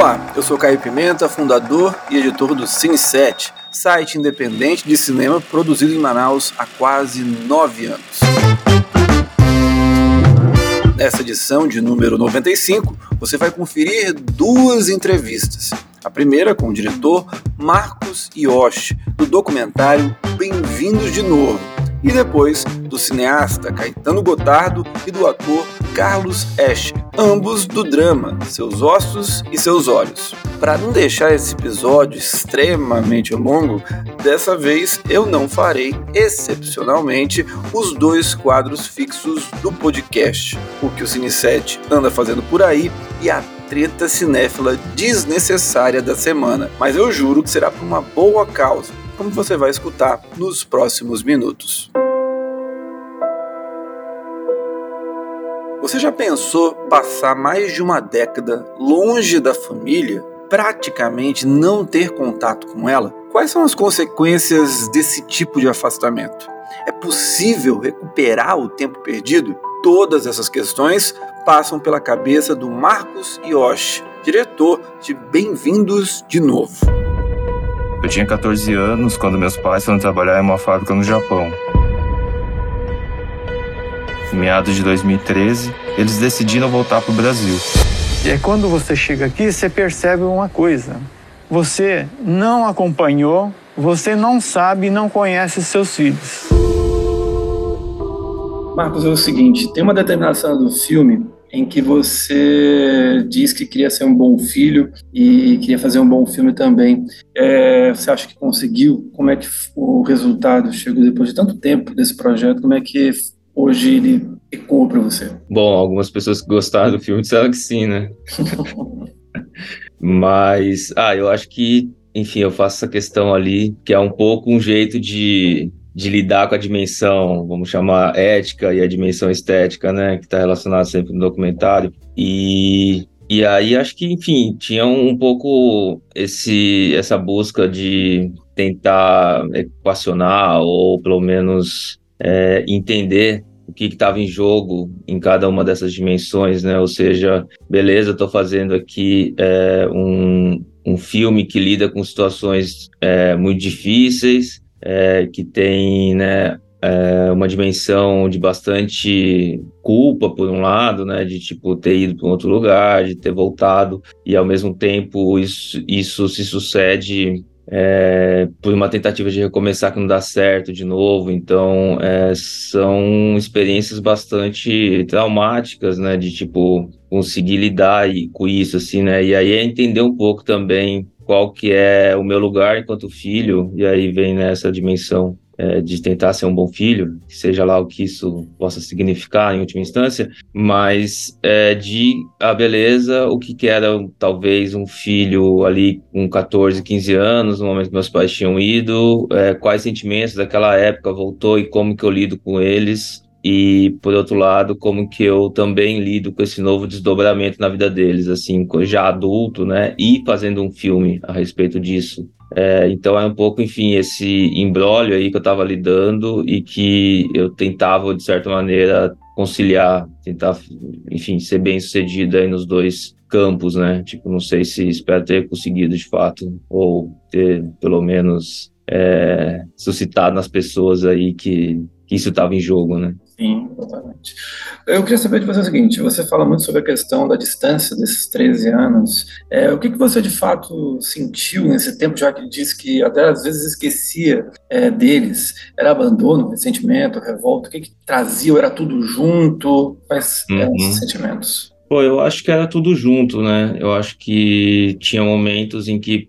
Olá, eu sou Caio Pimenta, fundador e editor do Cine7, site independente de cinema produzido em Manaus há quase nove anos. Nessa edição de número 95, você vai conferir duas entrevistas. A primeira com o diretor Marcos Yoshi, do documentário Bem-vindos de Novo, e depois do cineasta Caetano Gotardo e do ator Carlos Escher, ambos do drama Seus Ossos e Seus Olhos. Para não deixar esse episódio extremamente longo, dessa vez eu não farei, excepcionalmente, os dois quadros fixos do podcast, o que o Cine7 anda fazendo por aí e a treta cinéfila desnecessária da semana, mas eu juro que será por uma boa causa como você vai escutar nos próximos minutos. Você já pensou passar mais de uma década longe da família, praticamente não ter contato com ela? Quais são as consequências desse tipo de afastamento? É possível recuperar o tempo perdido? Todas essas questões passam pela cabeça do Marcos Yoshi, diretor de Bem-vindos de Novo. Eu tinha 14 anos quando meus pais foram trabalhar em uma fábrica no Japão. Em meados de 2013, eles decidiram voltar para o Brasil. E aí, quando você chega aqui, você percebe uma coisa: você não acompanhou, você não sabe e não conhece seus filhos. Marcos, é o seguinte: tem uma determinação do filme em que você diz que queria ser um bom filho e queria fazer um bom filme também. É, você acha que conseguiu? Como é que o resultado chegou depois de tanto tempo desse projeto? Como é que hoje ele ecoou para você? Bom, algumas pessoas que gostaram do filme disseram que sim, né? Mas, ah, eu acho que, enfim, eu faço essa questão ali, que é um pouco um jeito de de lidar com a dimensão, vamos chamar ética e a dimensão estética, né, que está relacionada sempre no documentário. E, e aí acho que, enfim, tinha um pouco esse essa busca de tentar equacionar ou pelo menos é, entender o que estava em jogo em cada uma dessas dimensões, né? Ou seja, beleza, estou fazendo aqui é, um, um filme que lida com situações é, muito difíceis, é, que tem né, é, uma dimensão de bastante culpa, por um lado, né, de tipo ter ido para um outro lugar, de ter voltado, e ao mesmo tempo isso, isso se sucede é, por uma tentativa de recomeçar que não dá certo de novo. Então, é, são experiências bastante traumáticas, né, de tipo conseguir lidar com isso, assim, né, e aí é entender um pouco também qual que é o meu lugar enquanto filho, e aí vem nessa dimensão é, de tentar ser um bom filho, seja lá o que isso possa significar em última instância, mas é, de a beleza, o que, que era talvez um filho ali com 14, 15 anos, no momento que meus pais tinham ido, é, quais sentimentos daquela época voltou e como que eu lido com eles, e por outro lado como que eu também lido com esse novo desdobramento na vida deles assim já adulto né e fazendo um filme a respeito disso. É, então é um pouco enfim esse embrólio aí que eu estava lidando e que eu tentava de certa maneira conciliar tentar enfim ser bem sucedido aí nos dois campos né. Tipo não sei se espero ter conseguido de fato ou ter pelo menos é, suscitado nas pessoas aí que que isso estava em jogo, né? Sim, exatamente. Eu queria saber de você o seguinte: você fala muito sobre a questão da distância desses 13 anos. É, o que, que você de fato sentiu nesse tempo, já que disse que até às vezes esquecia é, deles? Era abandono, ressentimento, revolta? O que, que trazia? Era tudo junto? Quais uhum. eram esses sentimentos? Pô, eu acho que era tudo junto, né? Eu acho que tinha momentos em que,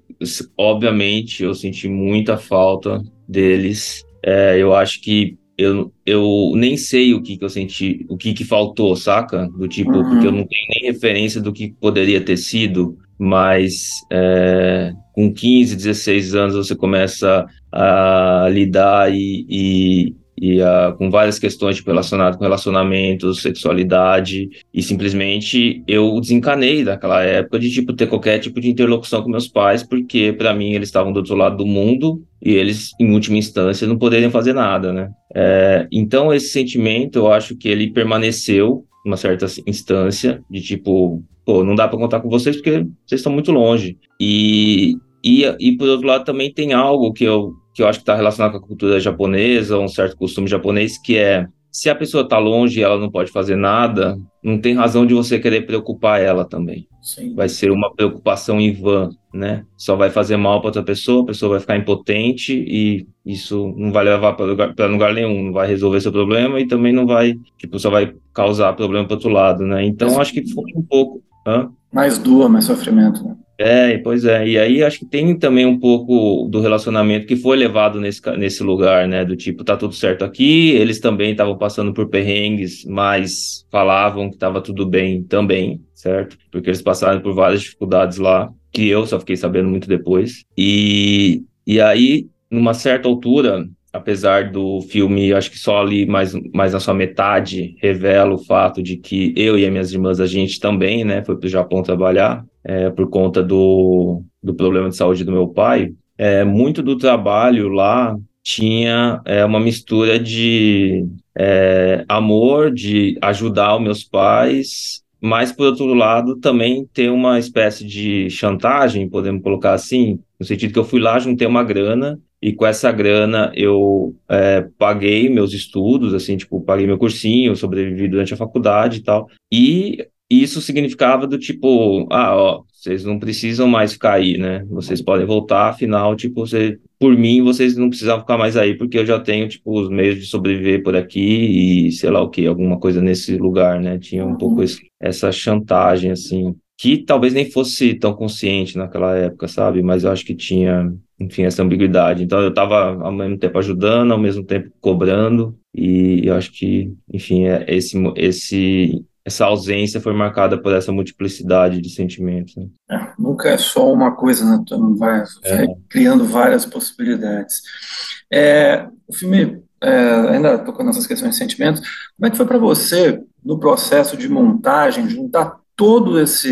obviamente, eu senti muita falta deles. É, eu acho que eu, eu nem sei o que, que eu senti, o que, que faltou, saca? Do tipo, uhum. porque eu não tenho nem referência do que poderia ter sido, mas é, com 15, 16 anos você começa a lidar e, e, e uh, com várias questões tipo, relacionadas com relacionamentos, sexualidade, e simplesmente eu desencanei daquela época de tipo ter qualquer tipo de interlocução com meus pais, porque para mim eles estavam do outro lado do mundo e eles, em última instância, não poderiam fazer nada, né? É, então esse sentimento, eu acho que ele permaneceu uma certa instância de tipo pô, não dá para contar com vocês porque vocês estão muito longe. E, e, e por outro lado também tem algo que eu, que eu acho que está relacionado com a cultura japonesa, um certo costume japonês, que é se a pessoa está longe e ela não pode fazer nada, não tem razão de você querer preocupar ela também. Sim. Vai ser uma preocupação em vão, né? Só vai fazer mal para outra pessoa, a pessoa vai ficar impotente e isso não vai levar para lugar, lugar nenhum, não vai resolver seu problema e também não vai, tipo, só vai causar problema para outro lado, né? Então acho que foi um pouco. Hã? Mais dor, mais sofrimento, né? É, pois é. E aí acho que tem também um pouco do relacionamento que foi levado nesse, nesse lugar, né? Do tipo, tá tudo certo aqui. Eles também estavam passando por perrengues, mas falavam que estava tudo bem também, certo? Porque eles passaram por várias dificuldades lá, que eu só fiquei sabendo muito depois. E, e aí, numa certa altura, apesar do filme, acho que só ali mais, mais na sua metade revela o fato de que eu e as minhas irmãs, a gente também, né, foi para o Japão trabalhar é, por conta do, do problema de saúde do meu pai. É, muito do trabalho lá tinha é, uma mistura de é, amor, de ajudar os meus pais, mas por outro lado também ter uma espécie de chantagem, podemos colocar assim, no sentido que eu fui lá, juntei uma grana e com essa grana eu é, paguei meus estudos, assim, tipo, paguei meu cursinho, sobrevivi durante a faculdade e tal. E isso significava do tipo, ah, ó, vocês não precisam mais ficar aí, né? Vocês podem voltar, afinal, tipo, você, por mim, vocês não precisam ficar mais aí, porque eu já tenho, tipo, os meios de sobreviver por aqui e sei lá o que, alguma coisa nesse lugar, né? Tinha um pouco uhum. esse, essa chantagem, assim, que talvez nem fosse tão consciente naquela época, sabe? Mas eu acho que tinha enfim, essa ambiguidade. Então eu estava ao mesmo tempo ajudando, ao mesmo tempo cobrando, e eu acho que, enfim, é esse, esse, essa ausência foi marcada por essa multiplicidade de sentimentos. Né? É, nunca é só uma coisa, né? Tu vai, vai é. criando várias possibilidades. É, o filme, é, ainda tocando nessas questões de sentimentos, como é que foi para você, no processo de montagem, juntar todas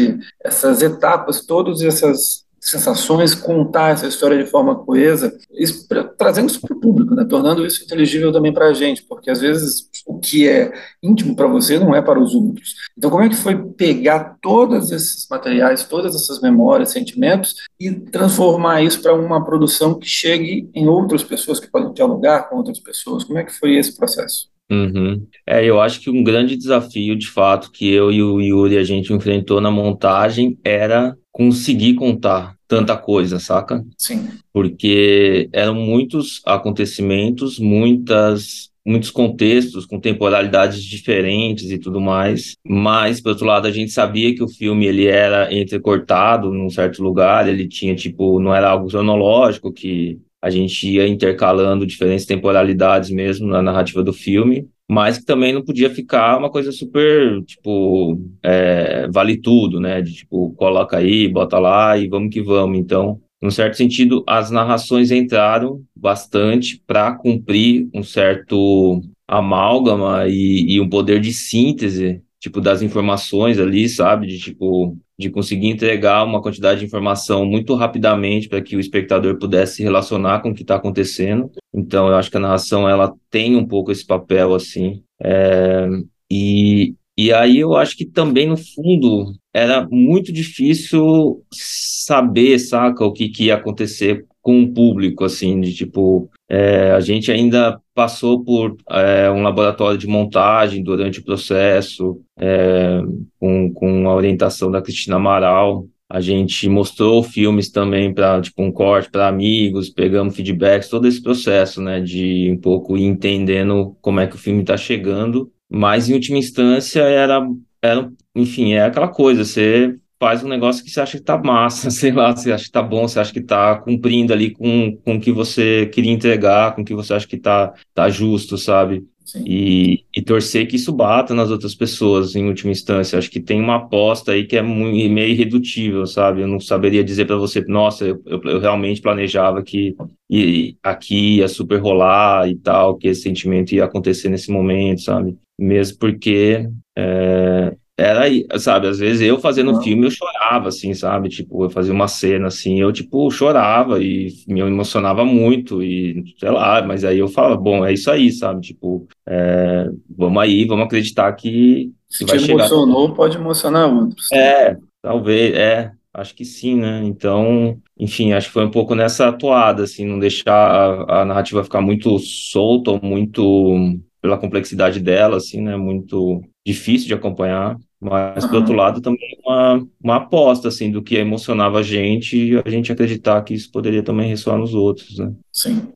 essas etapas, todas essas sensações, contar essa história de forma coesa, isso, trazendo isso para o público, né? tornando isso inteligível também para a gente, porque às vezes o que é íntimo para você não é para os outros. Então, como é que foi pegar todos esses materiais, todas essas memórias, sentimentos e transformar isso para uma produção que chegue em outras pessoas, que podem dialogar com outras pessoas? Como é que foi esse processo? Uhum. É, eu acho que um grande desafio, de fato, que eu e o Yuri a gente enfrentou na montagem era conseguir contar tanta coisa, saca? Sim. Porque eram muitos acontecimentos, muitas muitos contextos com temporalidades diferentes e tudo mais, mas por outro lado a gente sabia que o filme ele era entrecortado num certo lugar, ele tinha tipo, não era algo cronológico que a gente ia intercalando diferentes temporalidades mesmo na narrativa do filme mas que também não podia ficar uma coisa super, tipo, é, vale tudo, né? De tipo, coloca aí, bota lá e vamos que vamos. Então, num certo sentido, as narrações entraram bastante para cumprir um certo amálgama e, e um poder de síntese, tipo, das informações ali, sabe? De tipo, de conseguir entregar uma quantidade de informação muito rapidamente para que o espectador pudesse se relacionar com o que está acontecendo. Então, eu acho que a narração ela tem um pouco esse papel assim. É, e, e aí eu acho que também, no fundo, era muito difícil saber, saca, o que, que ia acontecer com o público, assim, de tipo, é, a gente ainda passou por é, um laboratório de montagem durante o processo, é, com, com a orientação da Cristina Amaral. A gente mostrou filmes também para tipo um corte para amigos, pegamos feedbacks, todo esse processo, né, de um pouco ir entendendo como é que o filme está chegando. Mas em última instância era, era, enfim, é aquela coisa, você faz um negócio que você acha que tá massa, sei lá, você acha que tá bom, você acha que tá cumprindo ali com, com o que você queria entregar, com o que você acha que tá, tá justo, sabe? E, e torcer que isso bata nas outras pessoas, em última instância. Acho que tem uma aposta aí que é muito, meio irredutível, sabe? Eu não saberia dizer para você, nossa, eu, eu, eu, realmente planejava que e, aqui ia super rolar e tal, que esse sentimento ia acontecer nesse momento, sabe? Mesmo porque é, era, sabe, às vezes eu fazendo um filme eu chorava, assim, sabe? Tipo, eu fazia uma cena assim, eu, tipo, chorava e me emocionava muito e, sei lá, mas aí eu falava, bom, é isso aí, sabe? Tipo, é, vamos aí, vamos acreditar que, Se vai te chegar. emocionou, pode emocionar outros. É, Talvez, é, acho que sim, né? Então, enfim, acho que foi um pouco nessa atuada, assim, não deixar a, a narrativa ficar muito solta ou muito pela complexidade dela, assim, né? Muito difícil de acompanhar. Mas, uhum. por outro lado, também uma, uma aposta, assim, do que emocionava a gente e a gente acreditar que isso poderia também ressoar nos outros, né? Sim.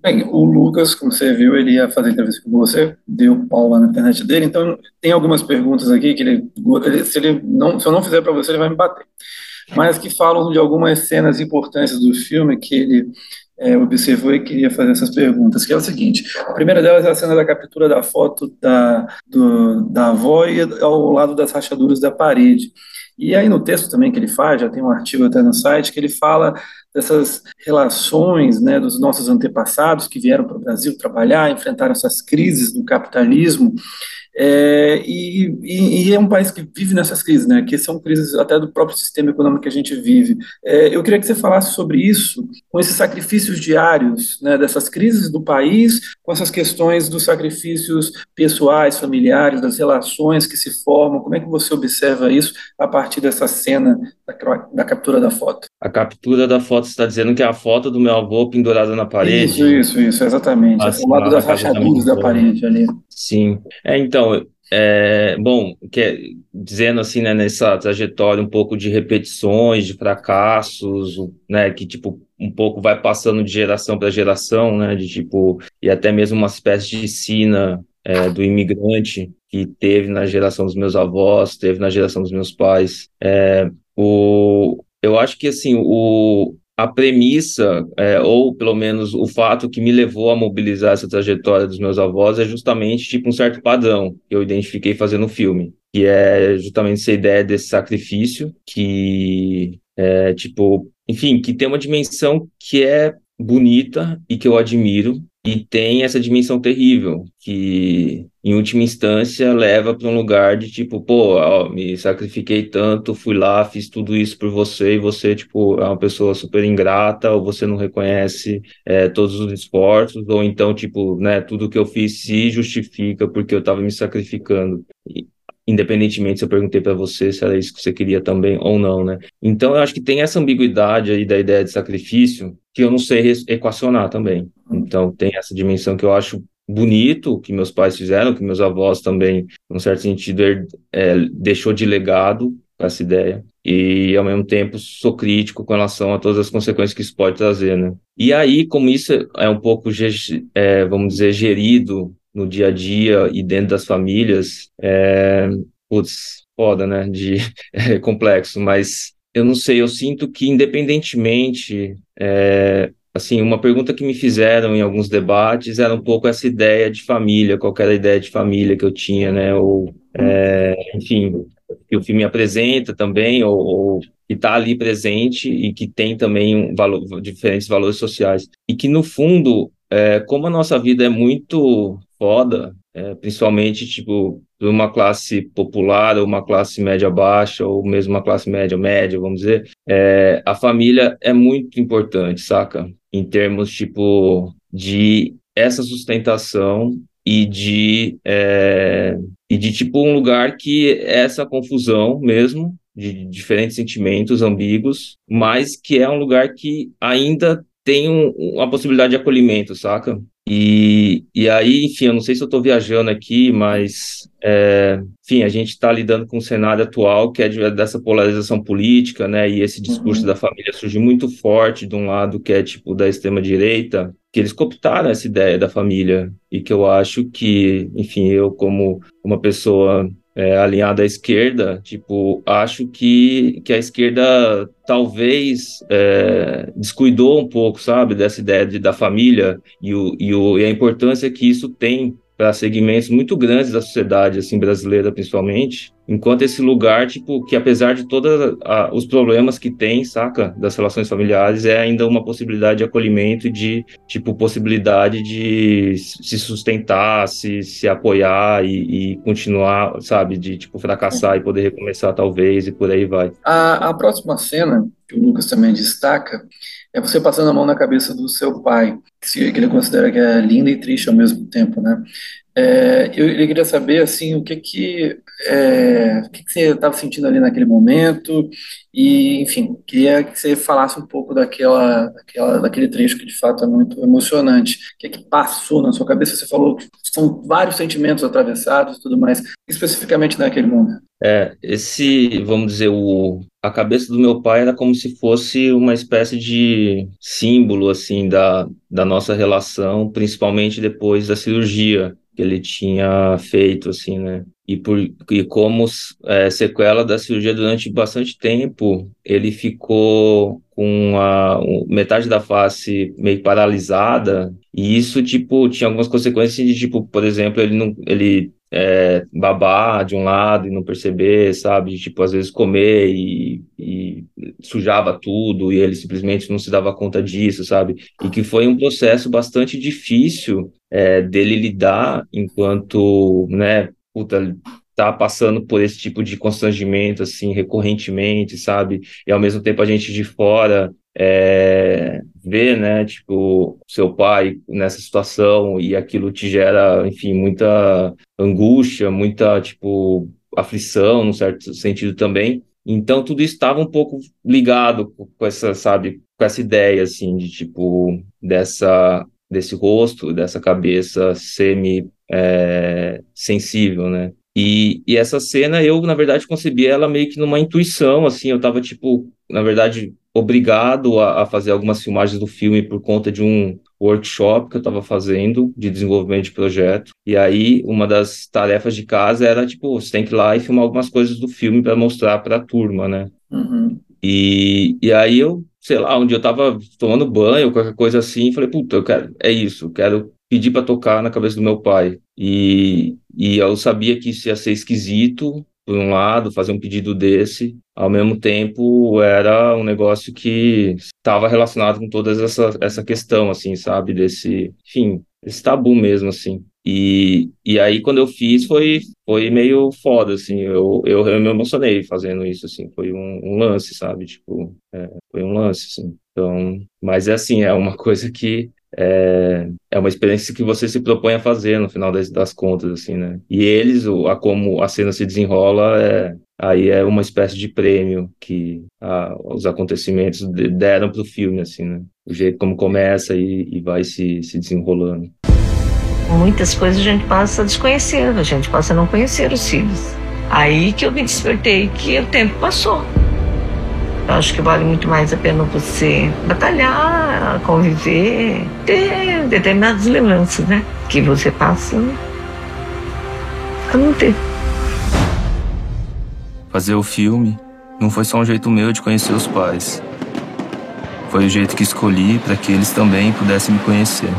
Bem, o Lucas, como você viu, ele ia fazer entrevista com você, deu pau lá na internet dele, então tem algumas perguntas aqui que ele, se ele não, se eu não fizer para você, ele vai me bater. Mas que falam de algumas cenas importantes do filme que ele é, observou e queria fazer essas perguntas, que é o seguinte, a primeira delas é a cena da captura da foto da, do, da avó e ao lado das rachaduras da parede. E aí no texto também que ele faz, já tem um artigo até no site, que ele fala dessas relações né, dos nossos antepassados que vieram para o Brasil trabalhar, enfrentaram essas crises do capitalismo, é, e, e, e, é um país que vive nessas crises, né? Que são crises até do próprio sistema econômico que a gente vive. É, eu queria que você falasse sobre isso, com esses sacrifícios diários, né? Dessas crises do país, com essas questões dos sacrifícios pessoais, familiares, das relações que se formam. Como é que você observa isso a partir dessa cena da, da captura da foto? A captura da foto está dizendo que é a foto do meu avô pendurada na parede. Isso, isso, isso, exatamente. Assim, ao lado das rachaduras da parede ali. Sim. É, então, é, bom, que, dizendo assim, né, nessa trajetória um pouco de repetições, de fracassos, né, que tipo um pouco vai passando de geração para geração, né, de tipo e até mesmo uma espécie de sina é, do imigrante que teve na geração dos meus avós, teve na geração dos meus pais. É, o, eu acho que assim o a premissa, é, ou pelo menos o fato que me levou a mobilizar essa trajetória dos meus avós é justamente tipo um certo padrão que eu identifiquei fazendo o filme, que é justamente essa ideia desse sacrifício que é tipo, enfim, que tem uma dimensão que é bonita e que eu admiro e tem essa dimensão terrível que em última instância leva para um lugar de tipo, pô, ó, me sacrifiquei tanto, fui lá, fiz tudo isso por você e você, tipo, é uma pessoa super ingrata ou você não reconhece é, todos os esforços ou então, tipo, né, tudo que eu fiz se justifica porque eu estava me sacrificando. Independentemente se eu perguntei para você se era isso que você queria também ou não, né? Então eu acho que tem essa ambiguidade aí da ideia de sacrifício que eu não sei equacionar também. Então tem essa dimensão que eu acho bonito que meus pais fizeram, que meus avós também, num certo sentido, é, deixou de legado essa ideia. E, ao mesmo tempo, sou crítico com relação a todas as consequências que isso pode trazer, né? E aí, como isso é um pouco, é, vamos dizer, gerido no dia a dia e dentro das famílias, é, putz, foda, né? De, é complexo, mas eu não sei, eu sinto que independentemente é, assim, uma pergunta que me fizeram em alguns debates era um pouco essa ideia de família, qual era a ideia de família que eu tinha, né? Ou, é, enfim, que o filme apresenta também, ou, ou que está ali presente e que tem também um valor, diferentes valores sociais. E que, no fundo, é, como a nossa vida é muito foda, é, principalmente, tipo, de uma classe popular ou uma classe média baixa ou mesmo uma classe média média, vamos dizer, é, a família é muito importante, saca? Em termos, tipo, de essa sustentação e de, é, e de, tipo, um lugar que essa confusão mesmo, de diferentes sentimentos ambíguos, mas que é um lugar que ainda tem um, uma possibilidade de acolhimento, saca? E, e aí, enfim, eu não sei se eu estou viajando aqui, mas, é, enfim, a gente está lidando com um cenário atual que é de, dessa polarização política, né? E esse discurso uhum. da família surge muito forte de um lado que é tipo da extrema-direita, que eles cooptaram essa ideia da família e que eu acho que, enfim, eu como uma pessoa é, alinhada à esquerda, tipo, acho que, que a esquerda talvez é, descuidou um pouco, sabe, dessa ideia de, da família e, o, e, o, e a importância que isso tem para segmentos muito grandes da sociedade, assim, brasileira principalmente, enquanto esse lugar, tipo, que apesar de todos os problemas que tem, saca, das relações familiares, é ainda uma possibilidade de acolhimento de, tipo, possibilidade de se sustentar, se, se apoiar e, e continuar, sabe, de, tipo, fracassar e poder recomeçar talvez e por aí vai. A, a próxima cena, que o Lucas também destaca, é você passando a mão na cabeça do seu pai, que ele considera que é linda e triste ao mesmo tempo, né? É, eu, eu queria saber, assim, o que que é, o que, que você estava sentindo ali naquele momento, e, enfim, queria que você falasse um pouco daquela, daquela, daquele trecho que de fato é muito emocionante. O que é que passou na sua cabeça? Você falou que são vários sentimentos atravessados e tudo mais, especificamente naquele momento. É, esse, vamos dizer, o, a cabeça do meu pai era como se fosse uma espécie de símbolo, assim, da, da nossa relação, principalmente depois da cirurgia que ele tinha feito, assim, né? E, por, e como é, sequela da cirurgia durante bastante tempo, ele ficou com a metade da face meio paralisada, e isso, tipo, tinha algumas consequências de, tipo, por exemplo, ele não, ele é, babar de um lado e não perceber, sabe? Tipo, às vezes comer e, e, sujava tudo e ele simplesmente não se dava conta disso, sabe? E que foi um processo bastante difícil é, dele lidar enquanto, né, puta, tá passando por esse tipo de constrangimento, assim, recorrentemente, sabe? E ao mesmo tempo a gente de fora é, ver, né, tipo, seu pai nessa situação e aquilo te gera, enfim, muita angústia, muita, tipo, aflição, num certo sentido também. Então, tudo estava um pouco ligado com essa, sabe, com essa ideia, assim, de, tipo, dessa, desse rosto, dessa cabeça semi-sensível, é, né? E, e essa cena, eu, na verdade, concebi ela meio que numa intuição, assim, eu tava, tipo, na verdade, obrigado a, a, fazer algumas filmagens do filme por conta de um workshop que eu estava fazendo de desenvolvimento de projeto. E aí, uma das tarefas de casa era, tipo, você tem que ir lá e filmar algumas coisas do filme para mostrar para a turma, né? Uhum. E, e aí eu, sei lá, um dia eu estava tomando banho, qualquer coisa assim, falei, puta, eu quero, é isso, eu quero pedir para tocar na cabeça do meu pai. E, e eu sabia que isso ia ser esquisito, por um lado, fazer um pedido desse, ao mesmo tempo era um negócio que estava relacionado com toda essa, essa questão, assim, sabe, desse, enfim, esse tabu mesmo, assim. E, e aí, quando eu fiz, foi, foi meio foda, assim, eu, eu, eu me emocionei fazendo isso, assim, foi um, um lance, sabe, tipo, é, foi um lance, assim. Então, mas é assim, é uma coisa que é, é uma experiência que você se propõe a fazer no final das, das contas, assim, né? E eles, o, a como a cena se desenrola, é, aí é uma espécie de prêmio que a, os acontecimentos deram para o filme, assim, né? O jeito como começa e, e vai se, se desenrolando. Muitas coisas a gente passa a desconhecer, a gente passa a não conhecer os filhos. Aí que eu me despertei que o tempo passou. Eu acho que vale muito mais a pena você batalhar, conviver, ter determinadas lembranças, né? Que você passa a não ter. Fazer o filme não foi só um jeito meu de conhecer os pais. Foi o jeito que escolhi para que eles também pudessem me conhecer.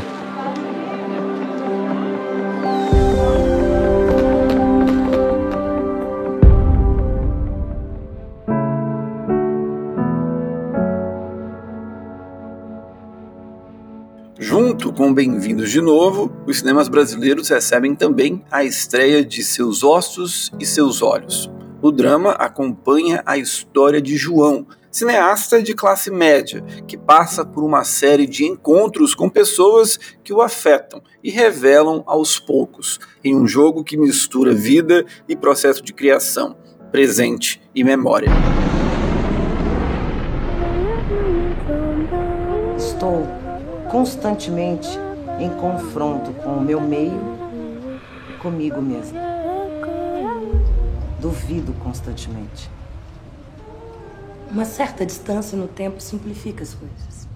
Com Bem-vindos de Novo, os cinemas brasileiros recebem também a estreia de Seus Ossos e Seus Olhos. O drama acompanha a história de João, cineasta de classe média, que passa por uma série de encontros com pessoas que o afetam e revelam aos poucos, em um jogo que mistura vida e processo de criação, presente e memória. Constantemente em confronto com o meu meio e comigo mesmo. Duvido constantemente. Uma certa distância no tempo simplifica as coisas.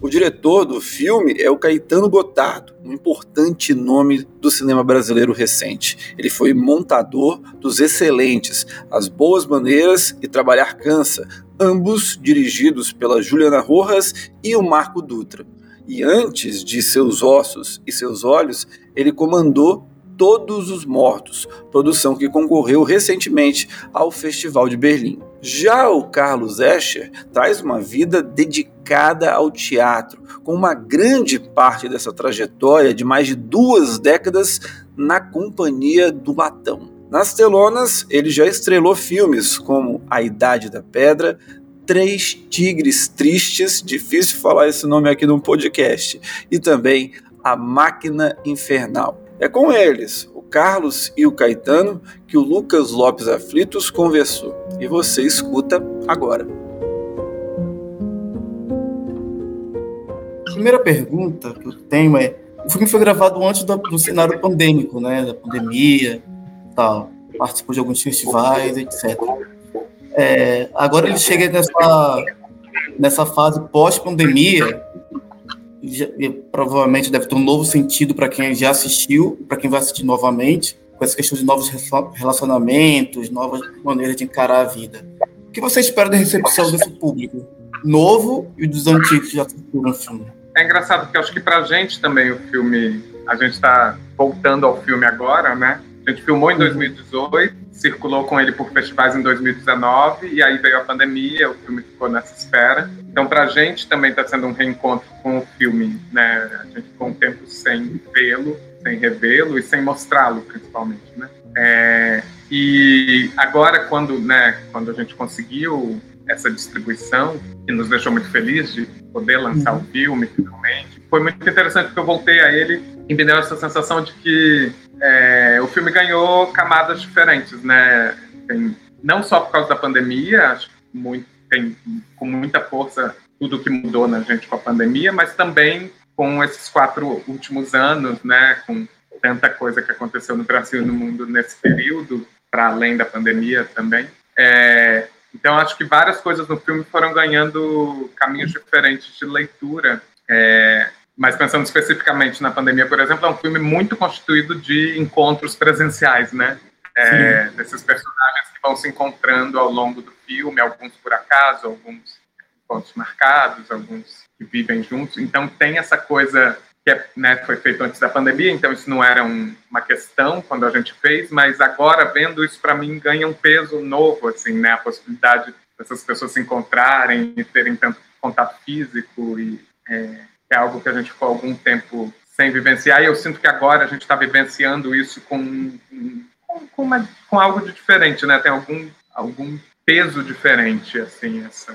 O diretor do filme é o Caetano Gotardo, um importante nome do cinema brasileiro recente. Ele foi montador dos excelentes As Boas Maneiras e Trabalhar Cansa, ambos dirigidos pela Juliana Rojas e o Marco Dutra e antes de seus ossos e seus olhos, ele comandou Todos os Mortos, produção que concorreu recentemente ao Festival de Berlim. Já o Carlos Escher traz uma vida dedicada ao teatro, com uma grande parte dessa trajetória de mais de duas décadas na companhia do Latão. Nas telonas, ele já estrelou filmes como A Idade da Pedra, Três Tigres Tristes, difícil falar esse nome aqui no podcast, e também A Máquina Infernal. É com eles, o Carlos e o Caetano que o Lucas Lopes Aflitos conversou. E você escuta agora. A primeira pergunta que eu tenho é: o filme foi gravado antes do, do cenário pandêmico, né? Da pandemia, tal. Participou de alguns festivais, etc. É, agora ele chega nessa, nessa fase pós-pandemia, provavelmente deve ter um novo sentido para quem já assistiu, para quem vai assistir novamente, com essa questão de novos relacionamentos, novas maneiras de encarar a vida. O que você espera da recepção desse público? Novo e dos antigos que já assistiram no filme? É engraçado, porque acho que para a gente também o filme, a gente está voltando ao filme agora, né? A gente filmou em 2018, uhum. circulou com ele por festivais em 2019, e aí veio a pandemia, o filme ficou nessa espera. Então, para a gente também está sendo um reencontro com o filme, né? A gente ficou um tempo sem vê-lo, sem revê-lo e sem mostrá-lo, principalmente, né? É, e agora, quando, né, quando a gente conseguiu essa distribuição, que nos deixou muito felizes de poder lançar o filme finalmente, foi muito interessante porque eu voltei a ele e me deu essa sensação de que é, o filme ganhou camadas diferentes, né? Tem, não só por causa da pandemia, acho que muito, tem com muita força tudo que mudou na gente com a pandemia, mas também com esses quatro últimos anos, né? Com tanta coisa que aconteceu no Brasil e no mundo nesse período, para além da pandemia também. É, então, acho que várias coisas no filme foram ganhando caminhos diferentes de leitura. É, mas pensando especificamente na pandemia, por exemplo, é um filme muito constituído de encontros presenciais, né? É, desses personagens que vão se encontrando ao longo do filme, alguns por acaso, alguns encontros marcados, alguns que vivem juntos. Então tem essa coisa que é, né, foi feito antes da pandemia, então isso não era um, uma questão quando a gente fez, mas agora vendo isso para mim ganha um peso novo, assim, né? A possibilidade dessas pessoas se encontrarem e terem tanto contato físico e é, é algo que a gente ficou algum tempo sem vivenciar, e eu sinto que agora a gente está vivenciando isso com, com, uma, com, algo de diferente, né? Tem algum, algum peso diferente, assim, essa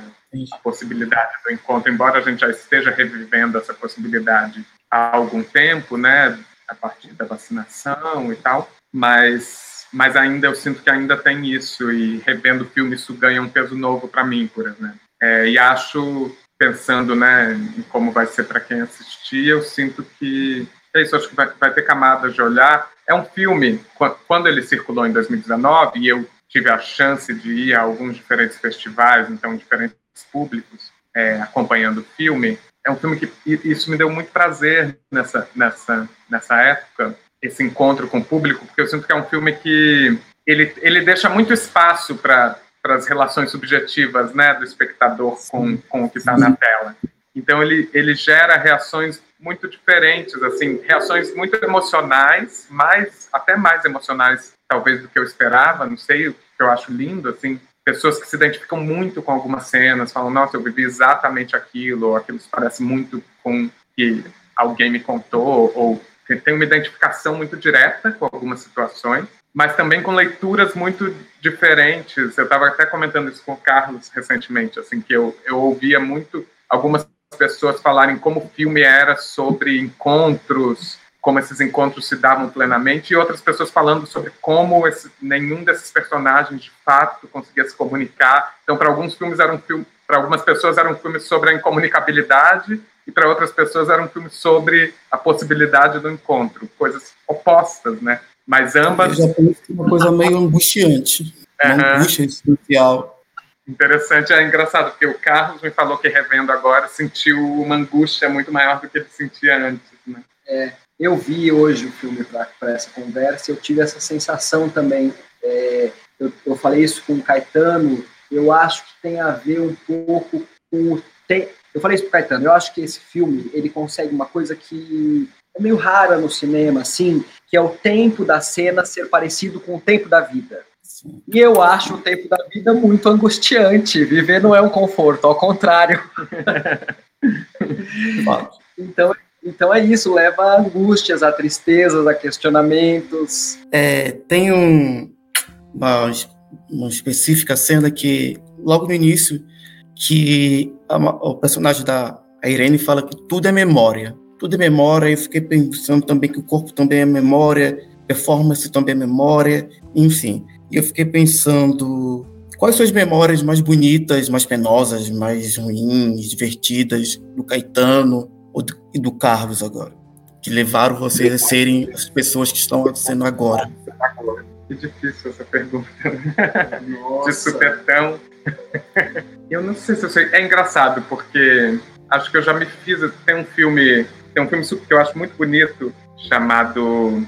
possibilidade do encontro, embora a gente já esteja revivendo essa possibilidade há algum tempo, né? A partir da vacinação e tal, mas, mas ainda eu sinto que ainda tem isso, e revendo o filme isso ganha um peso novo para mim, por exemplo. É, e acho pensando né, em como vai ser para quem assistir, eu sinto que é isso, acho que vai, vai, ter camadas de olhar. É um filme, quando ele circulou em 2019, e eu tive a chance de ir a alguns diferentes festivais, então diferentes públicos, é, acompanhando o filme, é um filme que isso me deu muito prazer nessa, nessa, nessa época, esse encontro com o público, porque eu sinto que é um filme que ele, ele deixa muito espaço para para as relações subjetivas né, do espectador com, com o que está na tela. Então ele, ele gera reações muito diferentes, assim, reações muito emocionais, mais até mais emocionais talvez do que eu esperava, não sei, o que eu acho lindo, assim, pessoas que se identificam muito com algumas cenas, falam, nossa, eu vivi exatamente aquilo, ou aquilo se parece muito com que alguém me contou, ou tem uma identificação muito direta com algumas situações mas também com leituras muito diferentes. Eu estava até comentando isso com o Carlos recentemente, assim que eu, eu ouvia muito algumas pessoas falarem como o filme era sobre encontros, como esses encontros se davam plenamente, e outras pessoas falando sobre como esse, nenhum desses personagens de fato conseguia se comunicar. Então, para alguns filmes era um filme, para algumas pessoas era um filme sobre a incomunicabilidade e para outras pessoas era um filme sobre a possibilidade do encontro, coisas opostas, né? Mas ambas. Já uma coisa meio angustiante. Uma uhum. angústia existencial. Interessante, é engraçado, porque o Carlos me falou que revendo agora sentiu uma angústia muito maior do que ele sentia antes. Né? É, eu vi hoje o filme para essa conversa e eu tive essa sensação também. É, eu, eu, falei isso com o Caetano, eu acho que tem a ver um pouco com o. Tem, eu falei isso para o Caetano, eu acho que esse filme ele consegue uma coisa que é meio rara no cinema, assim, que é o tempo da cena ser parecido com o tempo da vida. E eu acho o tempo da vida muito angustiante. Viver não é um conforto, ao contrário. então, então é isso, leva a angústias, a tristezas, a questionamentos. É, tem um, uma, uma específica cena que, logo no início, que a, o personagem da Irene fala que tudo é memória tudo é memória. Eu fiquei pensando também que o corpo também é memória performance, também memória, enfim. E eu fiquei pensando quais são as memórias mais bonitas, mais penosas, mais ruins, divertidas do Caetano e do Carlos agora, que levaram vocês a serem as pessoas que estão sendo agora. Que difícil essa pergunta. De supertão. Eu não sei se eu sei. É engraçado, porque acho que eu já me fiz. Tem um filme. Tem um filme que eu acho muito bonito, chamado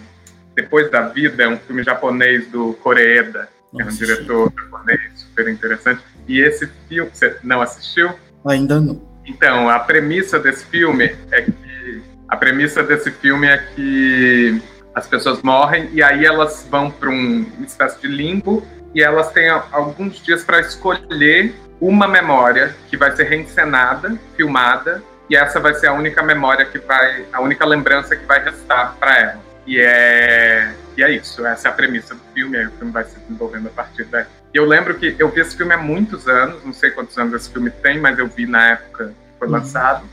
Depois da Vida, é um filme japonês do Koreeda, que é um diretor japonês super interessante. E esse filme, você não assistiu? Ainda não. Então, a premissa desse filme é que a premissa desse filme é que as pessoas morrem e aí elas vão para um, uma espécie de limbo e elas têm alguns dias para escolher uma memória que vai ser reencenada, filmada, e essa vai ser a única memória que vai, a única lembrança que vai restar para ela. E é, e é isso, essa é a premissa do filme, aí o filme vai se desenvolvendo a partir daí. E eu lembro que eu vi esse filme há muitos anos, não sei quantos anos esse filme tem, mas eu vi na época que foi uhum. lançado,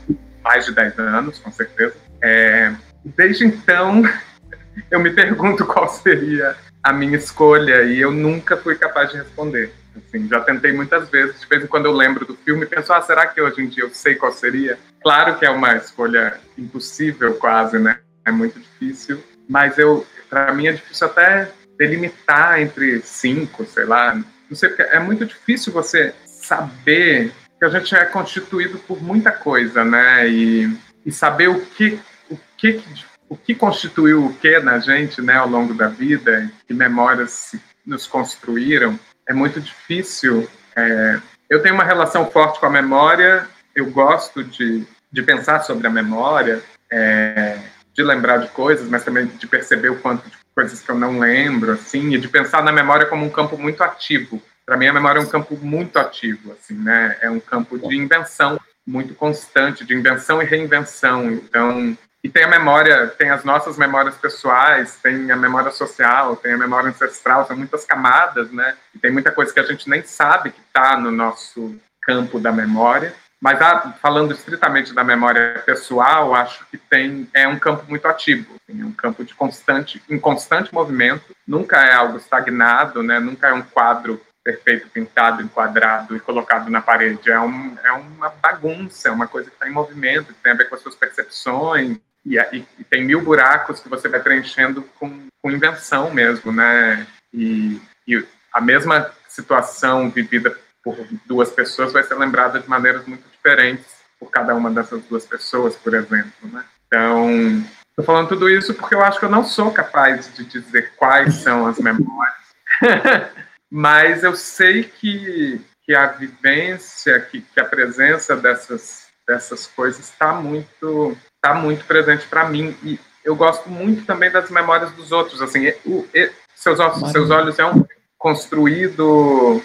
mais de 10 anos, com certeza. É, desde então, eu me pergunto qual seria a minha escolha e eu nunca fui capaz de responder. Assim, já tentei muitas vezes, de vez em quando eu lembro do filme e penso, ah, será que hoje em dia eu sei qual seria? Claro que é uma escolha impossível quase, né? É muito difícil, mas eu, para mim é difícil até delimitar entre cinco, sei lá. Não sei, porque é muito difícil você saber que a gente é constituído por muita coisa, né? E, e saber o que, o que o que constituiu o que na gente, né, ao longo da vida, que memórias nos construíram, é muito difícil. É, eu tenho uma relação forte com a memória, eu gosto de, de pensar sobre a memória, é, de lembrar de coisas, mas também de perceber o quanto de coisas que eu não lembro, assim, e de pensar na memória como um campo muito ativo. Para mim, a memória é um campo muito ativo, assim, né? É um campo de invenção muito constante, de invenção e reinvenção. Então, e tem a memória, tem as nossas memórias pessoais, tem a memória social, tem a memória ancestral, são muitas camadas, né? E tem muita coisa que a gente nem sabe que está no nosso campo da memória. Mas a, falando estritamente da memória pessoal, acho que tem é um campo muito ativo, assim, é um campo de constante, em constante movimento. Nunca é algo estagnado, né? Nunca é um quadro perfeito, pintado, enquadrado e colocado na parede. É, um, é uma bagunça, é uma coisa que está em movimento, que tem a ver com as suas percepções, e, e, e, tem mil buracos que você vai preenchendo com, com invenção mesmo, né? E, e, a mesma situação vivida por duas pessoas vai ser lembrada de maneiras muito diferentes por cada uma dessas duas pessoas, por exemplo, né? Então, estou falando tudo isso porque eu acho que eu não sou capaz de dizer quais são as memórias, mas eu sei que, que a vivência, que, que a presença dessas, dessas coisas está muito está muito presente para mim e eu gosto muito também das memórias dos outros. Assim, o, seus, olhos, seus olhos é um construído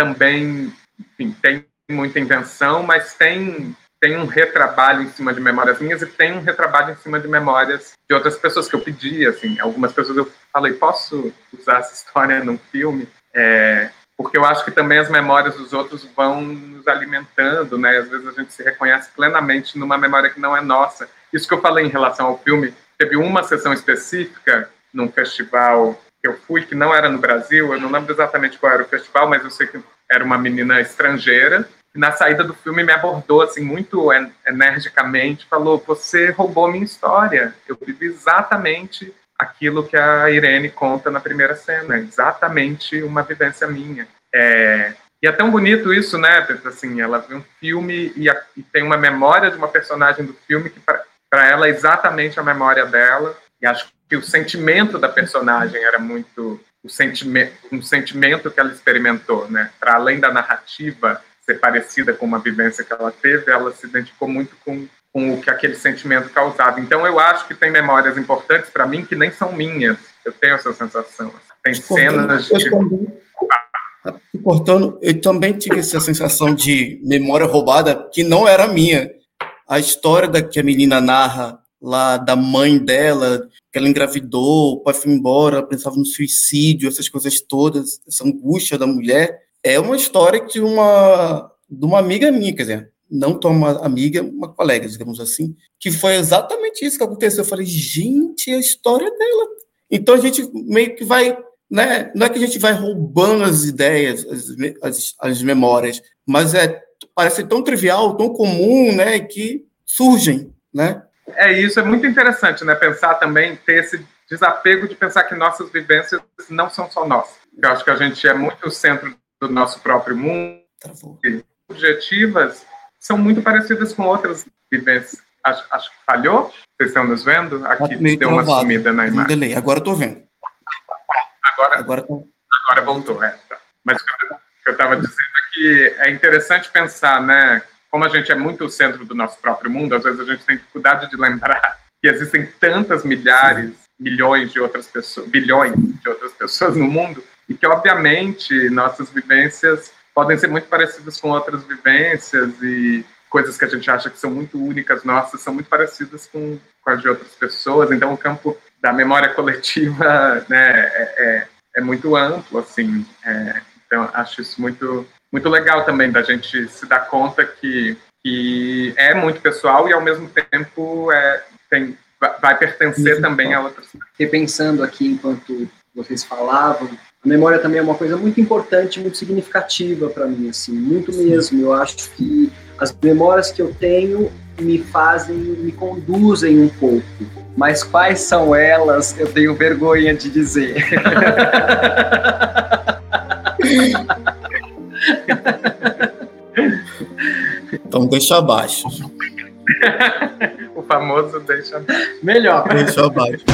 também, enfim, tem muita invenção, mas tem tem um retrabalho em cima de memórias minhas e tem um retrabalho em cima de memórias de outras pessoas que eu pedi, assim, algumas pessoas eu falei, posso usar essa história num filme? É, porque eu acho que também as memórias dos outros vão nos alimentando, né? Às vezes a gente se reconhece plenamente numa memória que não é nossa. Isso que eu falei em relação ao filme, teve uma sessão específica num festival que eu fui, que não era no Brasil, eu não lembro exatamente qual era o festival, mas eu sei que era uma menina estrangeira, e na saída do filme me abordou assim muito energicamente, falou: "Você roubou minha história. Eu vivi exatamente aquilo que a Irene conta na primeira cena, exatamente uma vivência minha. É, e é tão bonito isso, né? Assim, ela vê um filme e, a, e tem uma memória de uma personagem do filme que para ela é exatamente a memória dela. E acho que o sentimento da personagem era muito o sentimento, um sentimento que ela experimentou, né? Para além da narrativa ser parecida com uma vivência que ela teve, ela se identificou muito com com o que aquele sentimento causava. Então eu acho que tem memórias importantes para mim que nem são minhas. Eu tenho essa sensação. Tem cenas de Cortando, eu também tive essa sensação de memória roubada que não era minha. A história da que a menina narra lá da mãe dela, que ela engravidou, o pai foi embora, pensava no suicídio, essas coisas todas, essa angústia da mulher, é uma história de uma de uma amiga minha, quer dizer, não tão uma amiga, uma colega, digamos assim, que foi exatamente isso que aconteceu. Eu falei, gente, a história dela. Então a gente meio que vai, né? Não é que a gente vai roubando as ideias, as, as, as memórias, mas é parece tão trivial, tão comum, né? Que surgem, né? É isso, é muito interessante, né? Pensar também ter esse desapego de pensar que nossas vivências não são só nossas. Eu acho que a gente é muito o centro do nosso próprio mundo. Objetivas são muito parecidas com outras vivências. Acho, acho que falhou. Vocês estão nos vendo? Aqui Meio deu uma travado. sumida na Um imagem. delay. Agora eu tô vendo. Agora, Agora tô... agora voltou, é. tá. Mas o que eu estava dizendo é que é interessante pensar, né? Como a gente é muito o centro do nosso próprio mundo, às vezes a gente tem dificuldade de lembrar que existem tantas milhares, milhões de outras pessoas, bilhões de outras pessoas no mundo, e que, obviamente, nossas vivências podem ser muito parecidas com outras vivências e coisas que a gente acha que são muito únicas nossas são muito parecidas com, com as de outras pessoas. Então, o campo da memória coletiva né, é, é, é muito amplo, assim. É, então, acho isso muito, muito legal também da gente se dar conta que, que é muito pessoal e, ao mesmo tempo, é, tem, vai- pertencer também a outras repensando aqui enquanto vocês falavam, a memória também é uma coisa muito importante, muito significativa para mim, assim, muito mesmo. Eu acho que as memórias que eu tenho me fazem, me conduzem um pouco. Mas quais são elas? Eu tenho vergonha de dizer. Então deixa abaixo. o famoso deixa. Melhor. Deixa abaixo.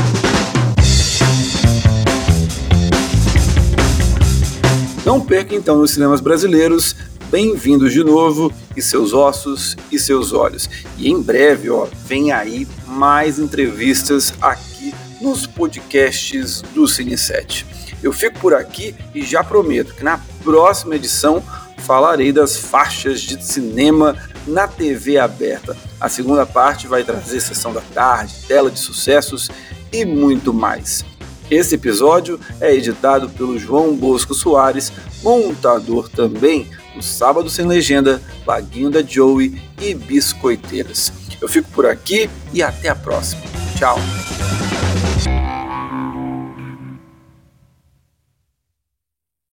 Não perca então nos cinemas brasileiros. Bem-vindos de novo e seus ossos e seus olhos. E em breve, ó, vem aí mais entrevistas aqui nos podcasts do Cine 7. Eu fico por aqui e já prometo que na próxima edição falarei das faixas de cinema na TV aberta. A segunda parte vai trazer sessão da tarde, tela de sucessos e muito mais. Esse episódio é editado pelo João Bosco Soares, montador também do Sábado Sem Legenda, Laguinho da Joey e Biscoiteiras. Eu fico por aqui e até a próxima. Tchau!